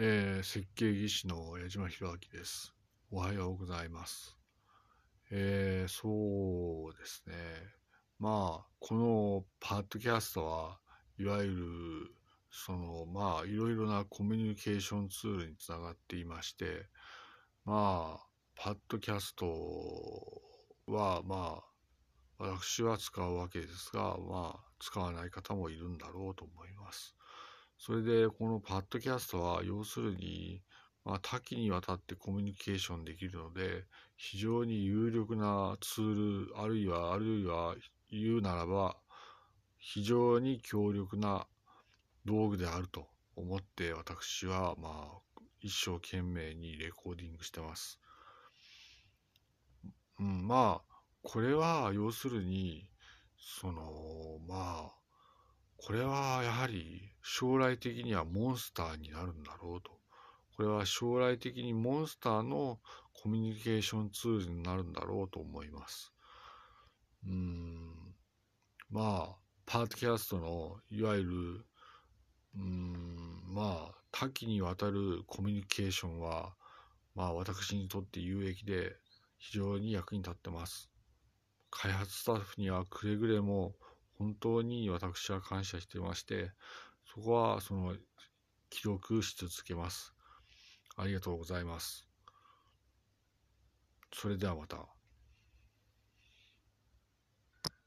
えー、設計技師の矢島博明です。おはようございます。えー、そうですね。まあ、このパッドキャストはいわゆる、その、まあ、いろいろなコミュニケーションツールにつながっていまして、まあ、パッドキャストは、まあ、私は使うわけですが、まあ、使わない方もいるんだろうと思います。それで、このパッドキャストは、要するに、まあ、多岐にわたってコミュニケーションできるので、非常に有力なツール、あるいは、あるいは言うならば、非常に強力な道具であると思って、私は、まあ、一生懸命にレコーディングしてます。うん、まあ、これは、要するに、その、まあ、これはやはり将来的にはモンスターになるんだろうと。これは将来的にモンスターのコミュニケーションツールになるんだろうと思います。うん。まあ、パートキャストのいわゆる、うん、まあ、多岐にわたるコミュニケーションは、まあ私にとって有益で非常に役に立ってます。開発スタッフにはくれぐれも本当に私は感謝してまして、そこはその記録し続けます。ありがとうございます。それではまた。